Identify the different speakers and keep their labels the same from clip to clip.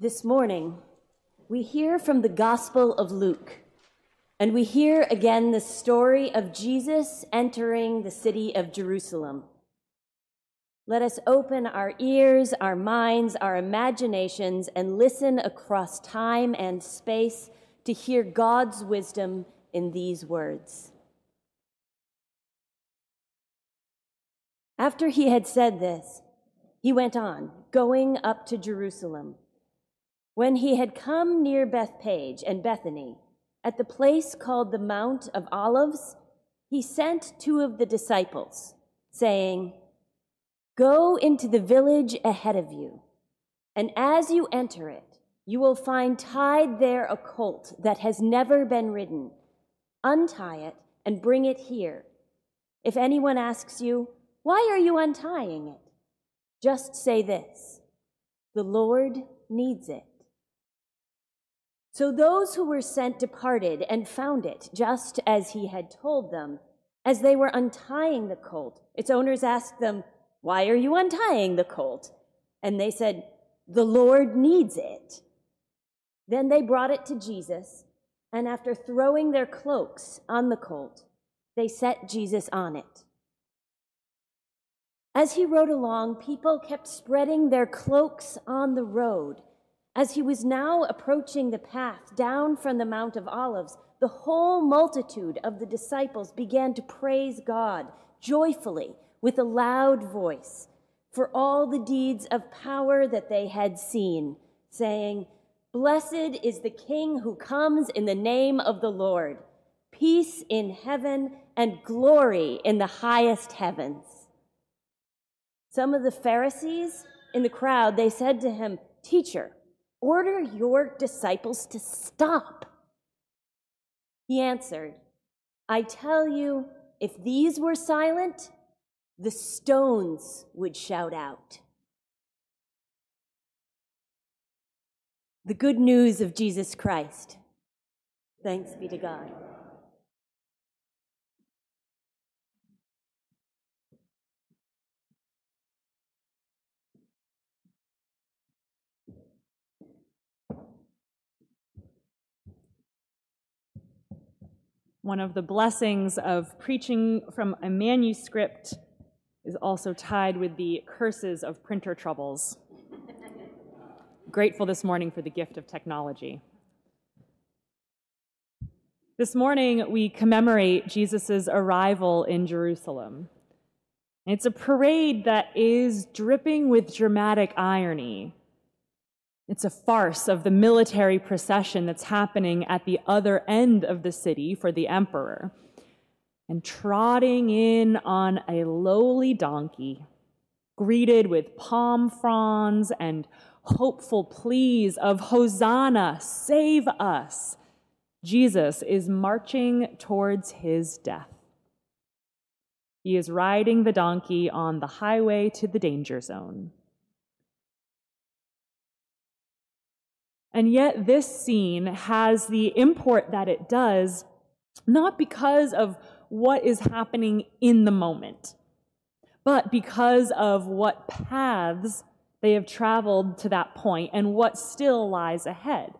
Speaker 1: This morning, we hear from the Gospel of Luke, and we hear again the story of Jesus entering the city of Jerusalem. Let us open our ears, our minds, our imaginations, and listen across time and space to hear God's wisdom in these words. After he had said this, he went on, going up to Jerusalem. When he had come near Bethphage and Bethany, at the place called the Mount of Olives, he sent two of the disciples, saying, Go into the village ahead of you, and as you enter it, you will find tied there a colt that has never been ridden. Untie it and bring it here. If anyone asks you, Why are you untying it? Just say this The Lord needs it. So those who were sent departed and found it just as he had told them. As they were untying the colt, its owners asked them, Why are you untying the colt? And they said, The Lord needs it. Then they brought it to Jesus, and after throwing their cloaks on the colt, they set Jesus on it. As he rode along, people kept spreading their cloaks on the road. As he was now approaching the path down from the Mount of Olives, the whole multitude of the disciples began to praise God joyfully with a loud voice for all the deeds of power that they had seen, saying, Blessed is the King who comes in the name of the Lord, peace in heaven and glory in the highest heavens. Some of the Pharisees in the crowd, they said to him, Teacher, Order your disciples to stop. He answered, I tell you, if these were silent, the stones would shout out. The good news of Jesus Christ. Thanks be to God.
Speaker 2: One of the blessings of preaching from a manuscript is also tied with the curses of printer troubles. Grateful this morning for the gift of technology. This morning, we commemorate Jesus' arrival in Jerusalem. It's a parade that is dripping with dramatic irony it's a farce of the military procession that's happening at the other end of the city for the emperor. And trotting in on a lowly donkey, greeted with palm fronds and hopeful pleas of Hosanna, save us, Jesus is marching towards his death. He is riding the donkey on the highway to the danger zone. And yet, this scene has the import that it does, not because of what is happening in the moment, but because of what paths they have traveled to that point and what still lies ahead.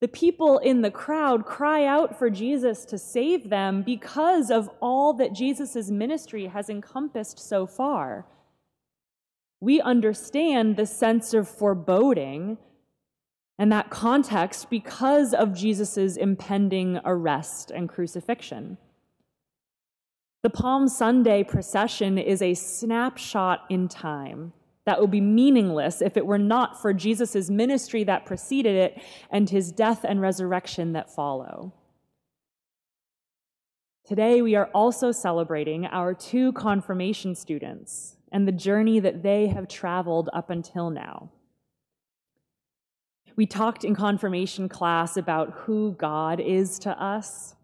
Speaker 2: The people in the crowd cry out for Jesus to save them because of all that Jesus' ministry has encompassed so far. We understand the sense of foreboding and that context because of Jesus' impending arrest and crucifixion. The Palm Sunday procession is a snapshot in time that would be meaningless if it were not for Jesus' ministry that preceded it and his death and resurrection that follow. Today, we are also celebrating our two confirmation students and the journey that they have traveled up until now. We talked in confirmation class about who God is to us,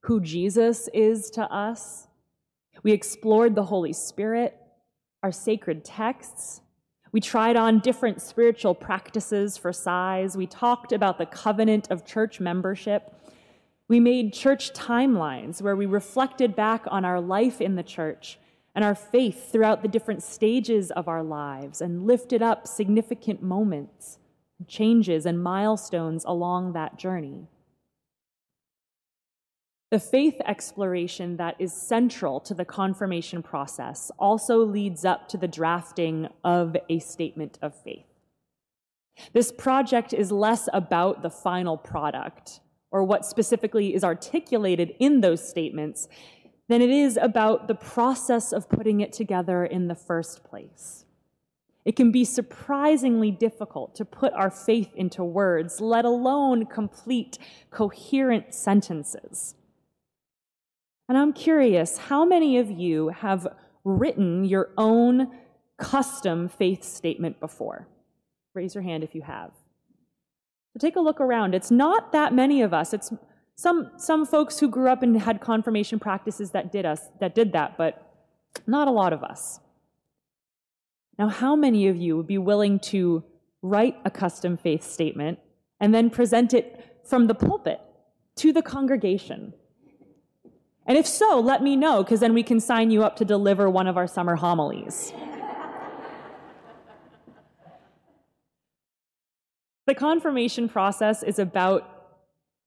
Speaker 2: who Jesus is to us. We explored the Holy Spirit, our sacred texts. We tried on different spiritual practices for size. We talked about the covenant of church membership. We made church timelines where we reflected back on our life in the church and our faith throughout the different stages of our lives and lifted up significant moments. Changes, and milestones along that journey. The faith exploration that is central to the confirmation process also leads up to the drafting of a statement of faith. This project is less about the final product or what specifically is articulated in those statements than it is about the process of putting it together in the first place. It can be surprisingly difficult to put our faith into words, let alone complete, coherent sentences. And I'm curious, how many of you have written your own custom faith statement before? Raise your hand if you have. So take a look around. It's not that many of us. It's some, some folks who grew up and had confirmation practices that did us that did that, but not a lot of us. Now, how many of you would be willing to write a custom faith statement and then present it from the pulpit to the congregation? And if so, let me know, because then we can sign you up to deliver one of our summer homilies. the confirmation process is about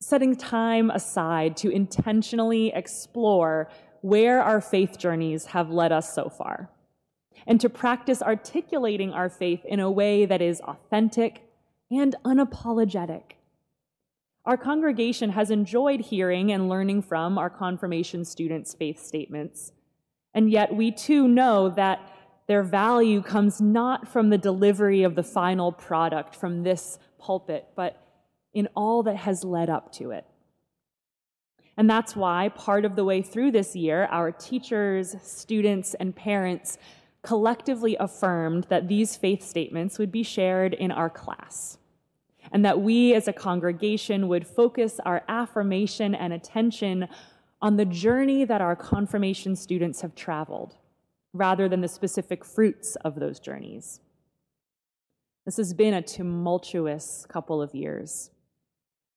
Speaker 2: setting time aside to intentionally explore where our faith journeys have led us so far, and to practice articulating our faith in a way that is authentic and unapologetic. Our congregation has enjoyed hearing and learning from our confirmation students' faith statements, and yet we too know that their value comes not from the delivery of the final product from this pulpit, but in all that has led up to it. And that's why, part of the way through this year, our teachers, students, and parents collectively affirmed that these faith statements would be shared in our class and that we as a congregation would focus our affirmation and attention on the journey that our confirmation students have traveled, rather than the specific fruits of those journeys. This has been a tumultuous couple of years.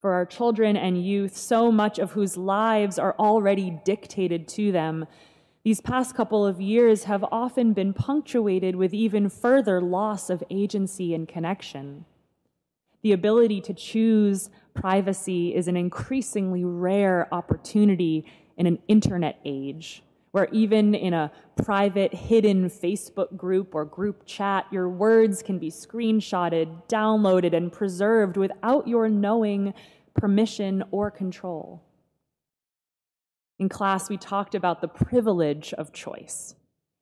Speaker 2: For our children and youth, so much of whose lives are already dictated to them, these past couple of years have often been punctuated with even further loss of agency and connection. The ability to choose privacy is an increasingly rare opportunity in an internet age, where even in a private, hidden Facebook group or group chat, your words can be screenshotted, downloaded, and preserved without your knowing, permission, or control. In class, we talked about the privilege of choice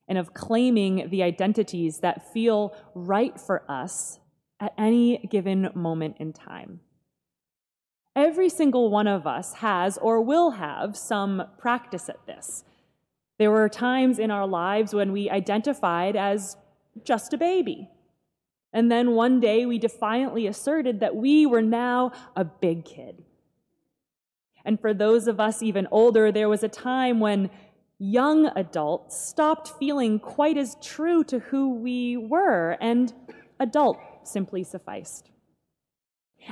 Speaker 2: and of claiming the identities that feel right for us at any given moment in time. Every single one of us has or will have some practice at this. There were times in our lives when we identified as just a baby. And then one day we defiantly asserted that we were now a big kid. And for those of us even older, there was a time when young adults stopped feeling quite as true to who we were, and adult simply sufficed.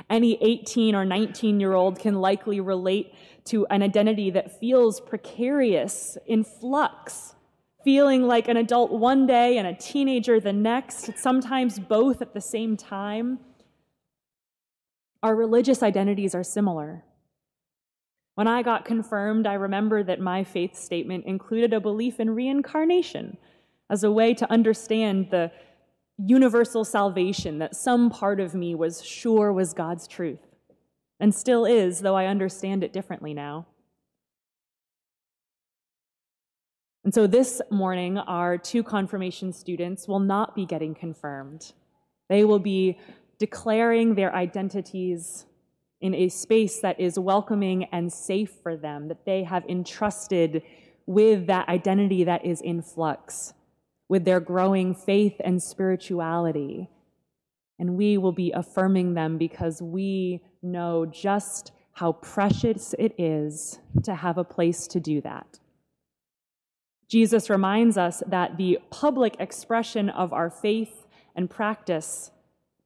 Speaker 2: Any 18 or 19 year old can likely relate to an identity that feels precarious, in flux, feeling like an adult one day and a teenager the next, sometimes both at the same time. Our religious identities are similar. When I got confirmed, I remember that my faith statement included a belief in reincarnation as a way to understand the universal salvation that some part of me was sure was God's truth, and still is, though I understand it differently now. And so this morning, our two confirmation students will not be getting confirmed. They will be declaring their identities in a space that is welcoming and safe for them, that they have entrusted with that identity that is in flux with their growing faith and spirituality. And we will be affirming them because we know just how precious it is to have a place to do that. Jesus reminds us that the public expression of our faith and practice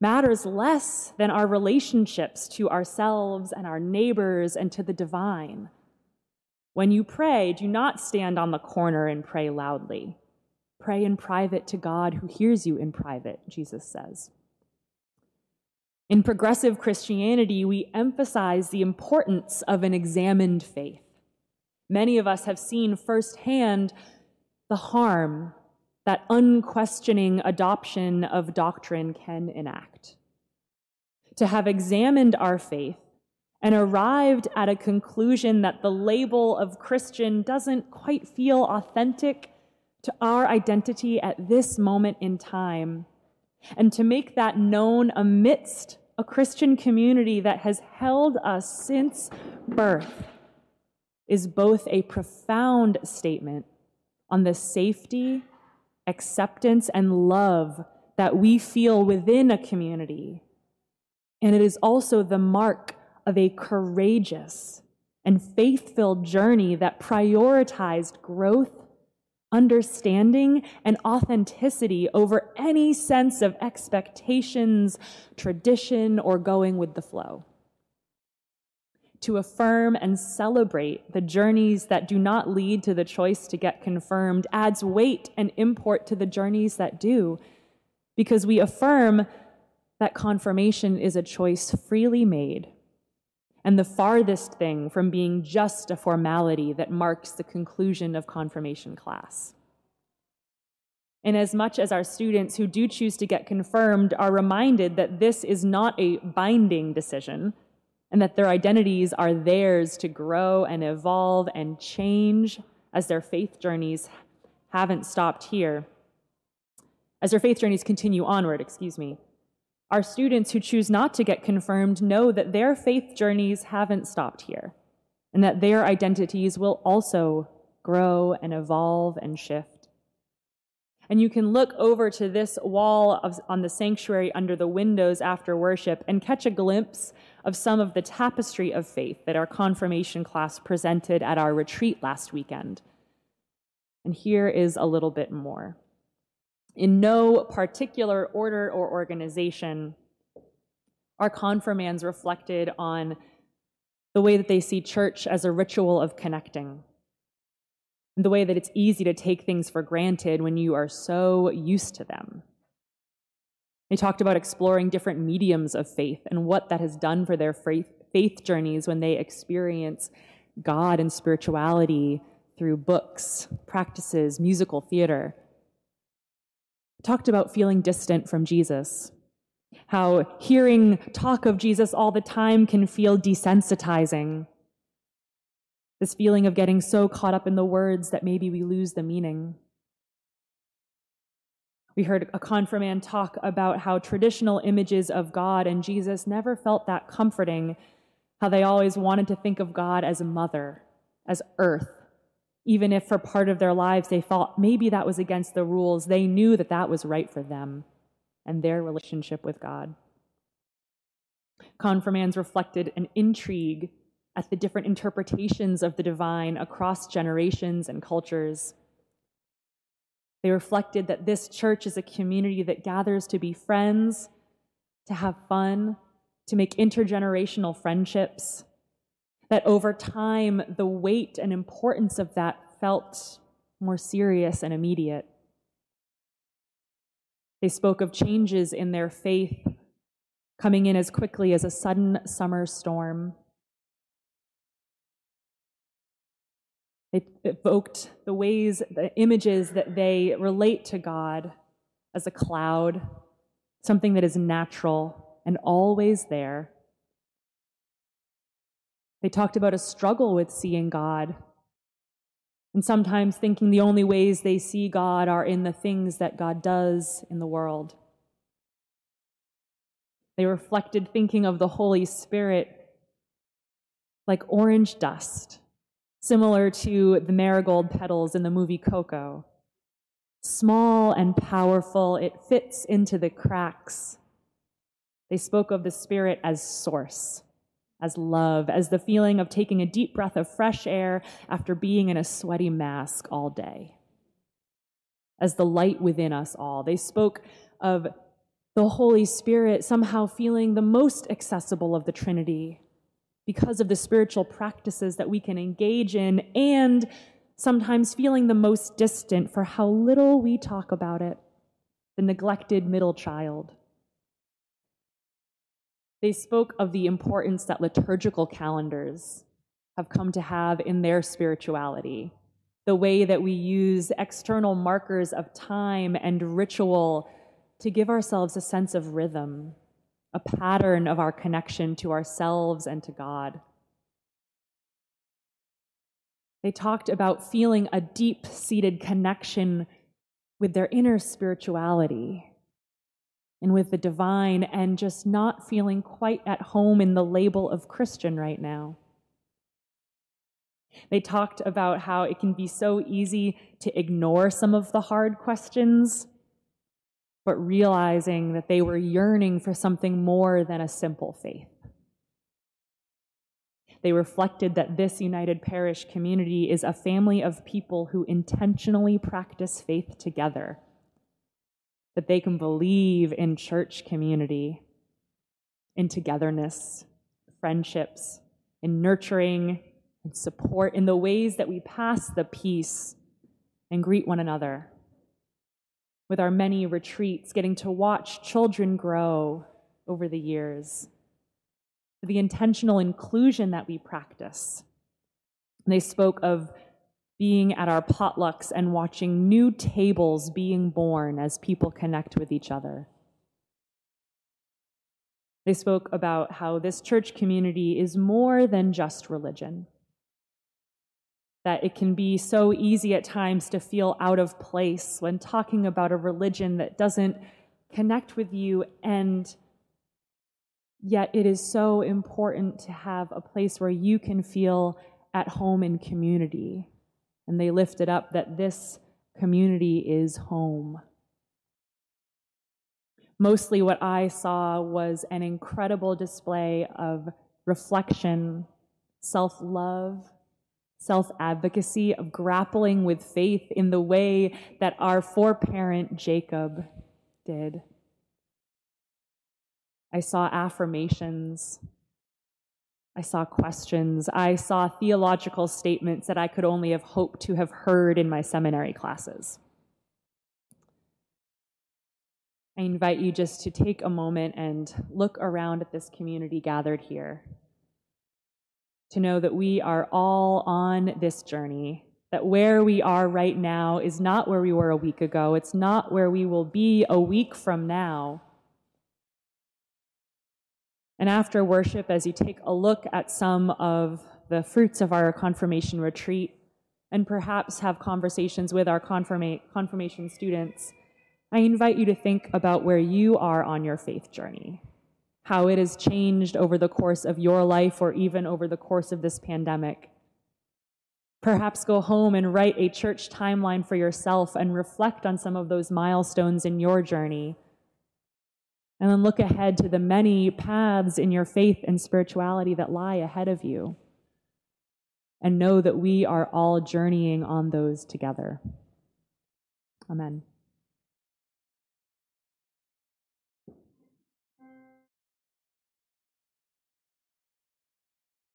Speaker 2: matters less than our relationships to ourselves and our neighbors and to the divine. When you pray, do not stand on the corner and pray loudly. Pray in private to God who hears you in private, Jesus says. In progressive Christianity, we emphasize the importance of an examined faith. Many of us have seen firsthand the harm that unquestioning adoption of doctrine can enact. To have examined our faith and arrived at a conclusion that the label of Christian doesn't quite feel authentic to our identity at this moment in time, and to make that known amidst a Christian community that has held us since birth is both a profound statement on the safety, acceptance, and love that we feel within a community. And it is also the mark of a courageous and faith filled journey that prioritized growth, understanding, and authenticity over any sense of expectations, tradition, or going with the flow. To affirm and celebrate the journeys that do not lead to the choice to get confirmed adds weight and import to the journeys that do, because we affirm that confirmation is a choice freely made and the farthest thing from being just a formality that marks the conclusion of confirmation class. Inasmuch as our students who do choose to get confirmed are reminded that this is not a binding decision and that their identities are theirs to grow and evolve and change as their faith journeys haven't stopped here, as their faith journeys continue onward, excuse me. Our students who choose not to get confirmed know that their faith journeys haven't stopped here and that their identities will also grow and evolve and shift. And you can look over to this wall of, on the sanctuary under the windows after worship and catch a glimpse of some of the tapestry of faith that our confirmation class presented at our retreat last weekend. And here is a little bit more in no particular order or organization, our confirmands reflected on the way that they see church as a ritual of connecting, the way that it's easy to take things for granted when you are so used to them. They talked about exploring different mediums of faith and what that has done for their faith journeys when they experience God and spirituality through books, practices, musical theater talked about feeling distant from Jesus, how hearing talk of Jesus all the time can feel desensitizing. This feeling of getting so caught up in the words that maybe we lose the meaning. We heard a confirmand talk about how traditional images of God and Jesus never felt that comforting, how they always wanted to think of God as a mother, as earth, even if for part of their lives they thought maybe that was against the rules, they knew that that was right for them and their relationship with God. Confirmands reflected an intrigue at the different interpretations of the divine across generations and cultures. They reflected that this church is a community that gathers to be friends, to have fun, to make intergenerational friendships, that over time, the weight and importance of that felt more serious and immediate. They spoke of changes in their faith coming in as quickly as a sudden summer storm. They evoked the ways, the images that they relate to God as a cloud, something that is natural and always there. They talked about a struggle with seeing God, and sometimes thinking the only ways they see God are in the things that God does in the world. They reflected thinking of the Holy Spirit like orange dust, similar to the marigold petals in the movie Coco. Small and powerful, it fits into the cracks. They spoke of the Spirit as source as love, as the feeling of taking a deep breath of fresh air after being in a sweaty mask all day, as the light within us all. They spoke of the Holy Spirit somehow feeling the most accessible of the Trinity because of the spiritual practices that we can engage in, and sometimes feeling the most distant for how little we talk about it, the neglected middle child. They spoke of the importance that liturgical calendars have come to have in their spirituality, the way that we use external markers of time and ritual to give ourselves a sense of rhythm, a pattern of our connection to ourselves and to God. They talked about feeling a deep seated connection with their inner spirituality and with the divine, and just not feeling quite at home in the label of Christian right now. They talked about how it can be so easy to ignore some of the hard questions, but realizing that they were yearning for something more than a simple faith. They reflected that this United Parish community is a family of people who intentionally practice faith together, that they can believe in church community, in togetherness, friendships, in nurturing and support, in the ways that we pass the peace and greet one another. With our many retreats, getting to watch children grow over the years the intentional inclusion that we practice. They spoke of being at our potlucks and watching new tables being born as people connect with each other. They spoke about how this church community is more than just religion. That it can be so easy at times to feel out of place when talking about a religion that doesn't connect with you and Yet it is so important to have a place where you can feel at home in community. And they lifted up that this community is home. Mostly what I saw was an incredible display of reflection, self love, self advocacy, of grappling with faith in the way that our foreparent Jacob did. I saw affirmations. I saw questions. I saw theological statements that I could only have hoped to have heard in my seminary classes. I invite you just to take a moment and look around at this community gathered here. To know that we are all on this journey, that where we are right now is not where we were a week ago, it's not where we will be a week from now. And after worship, as you take a look at some of the fruits of our confirmation retreat, and perhaps have conversations with our confirma- confirmation students, I invite you to think about where you are on your faith journey, how it has changed over the course of your life or even over the course of this pandemic. Perhaps go home and write a church timeline for yourself and reflect on some of those milestones in your journey and then look ahead to the many paths in your faith and spirituality that lie ahead of you. And know that we are all journeying on those together. Amen.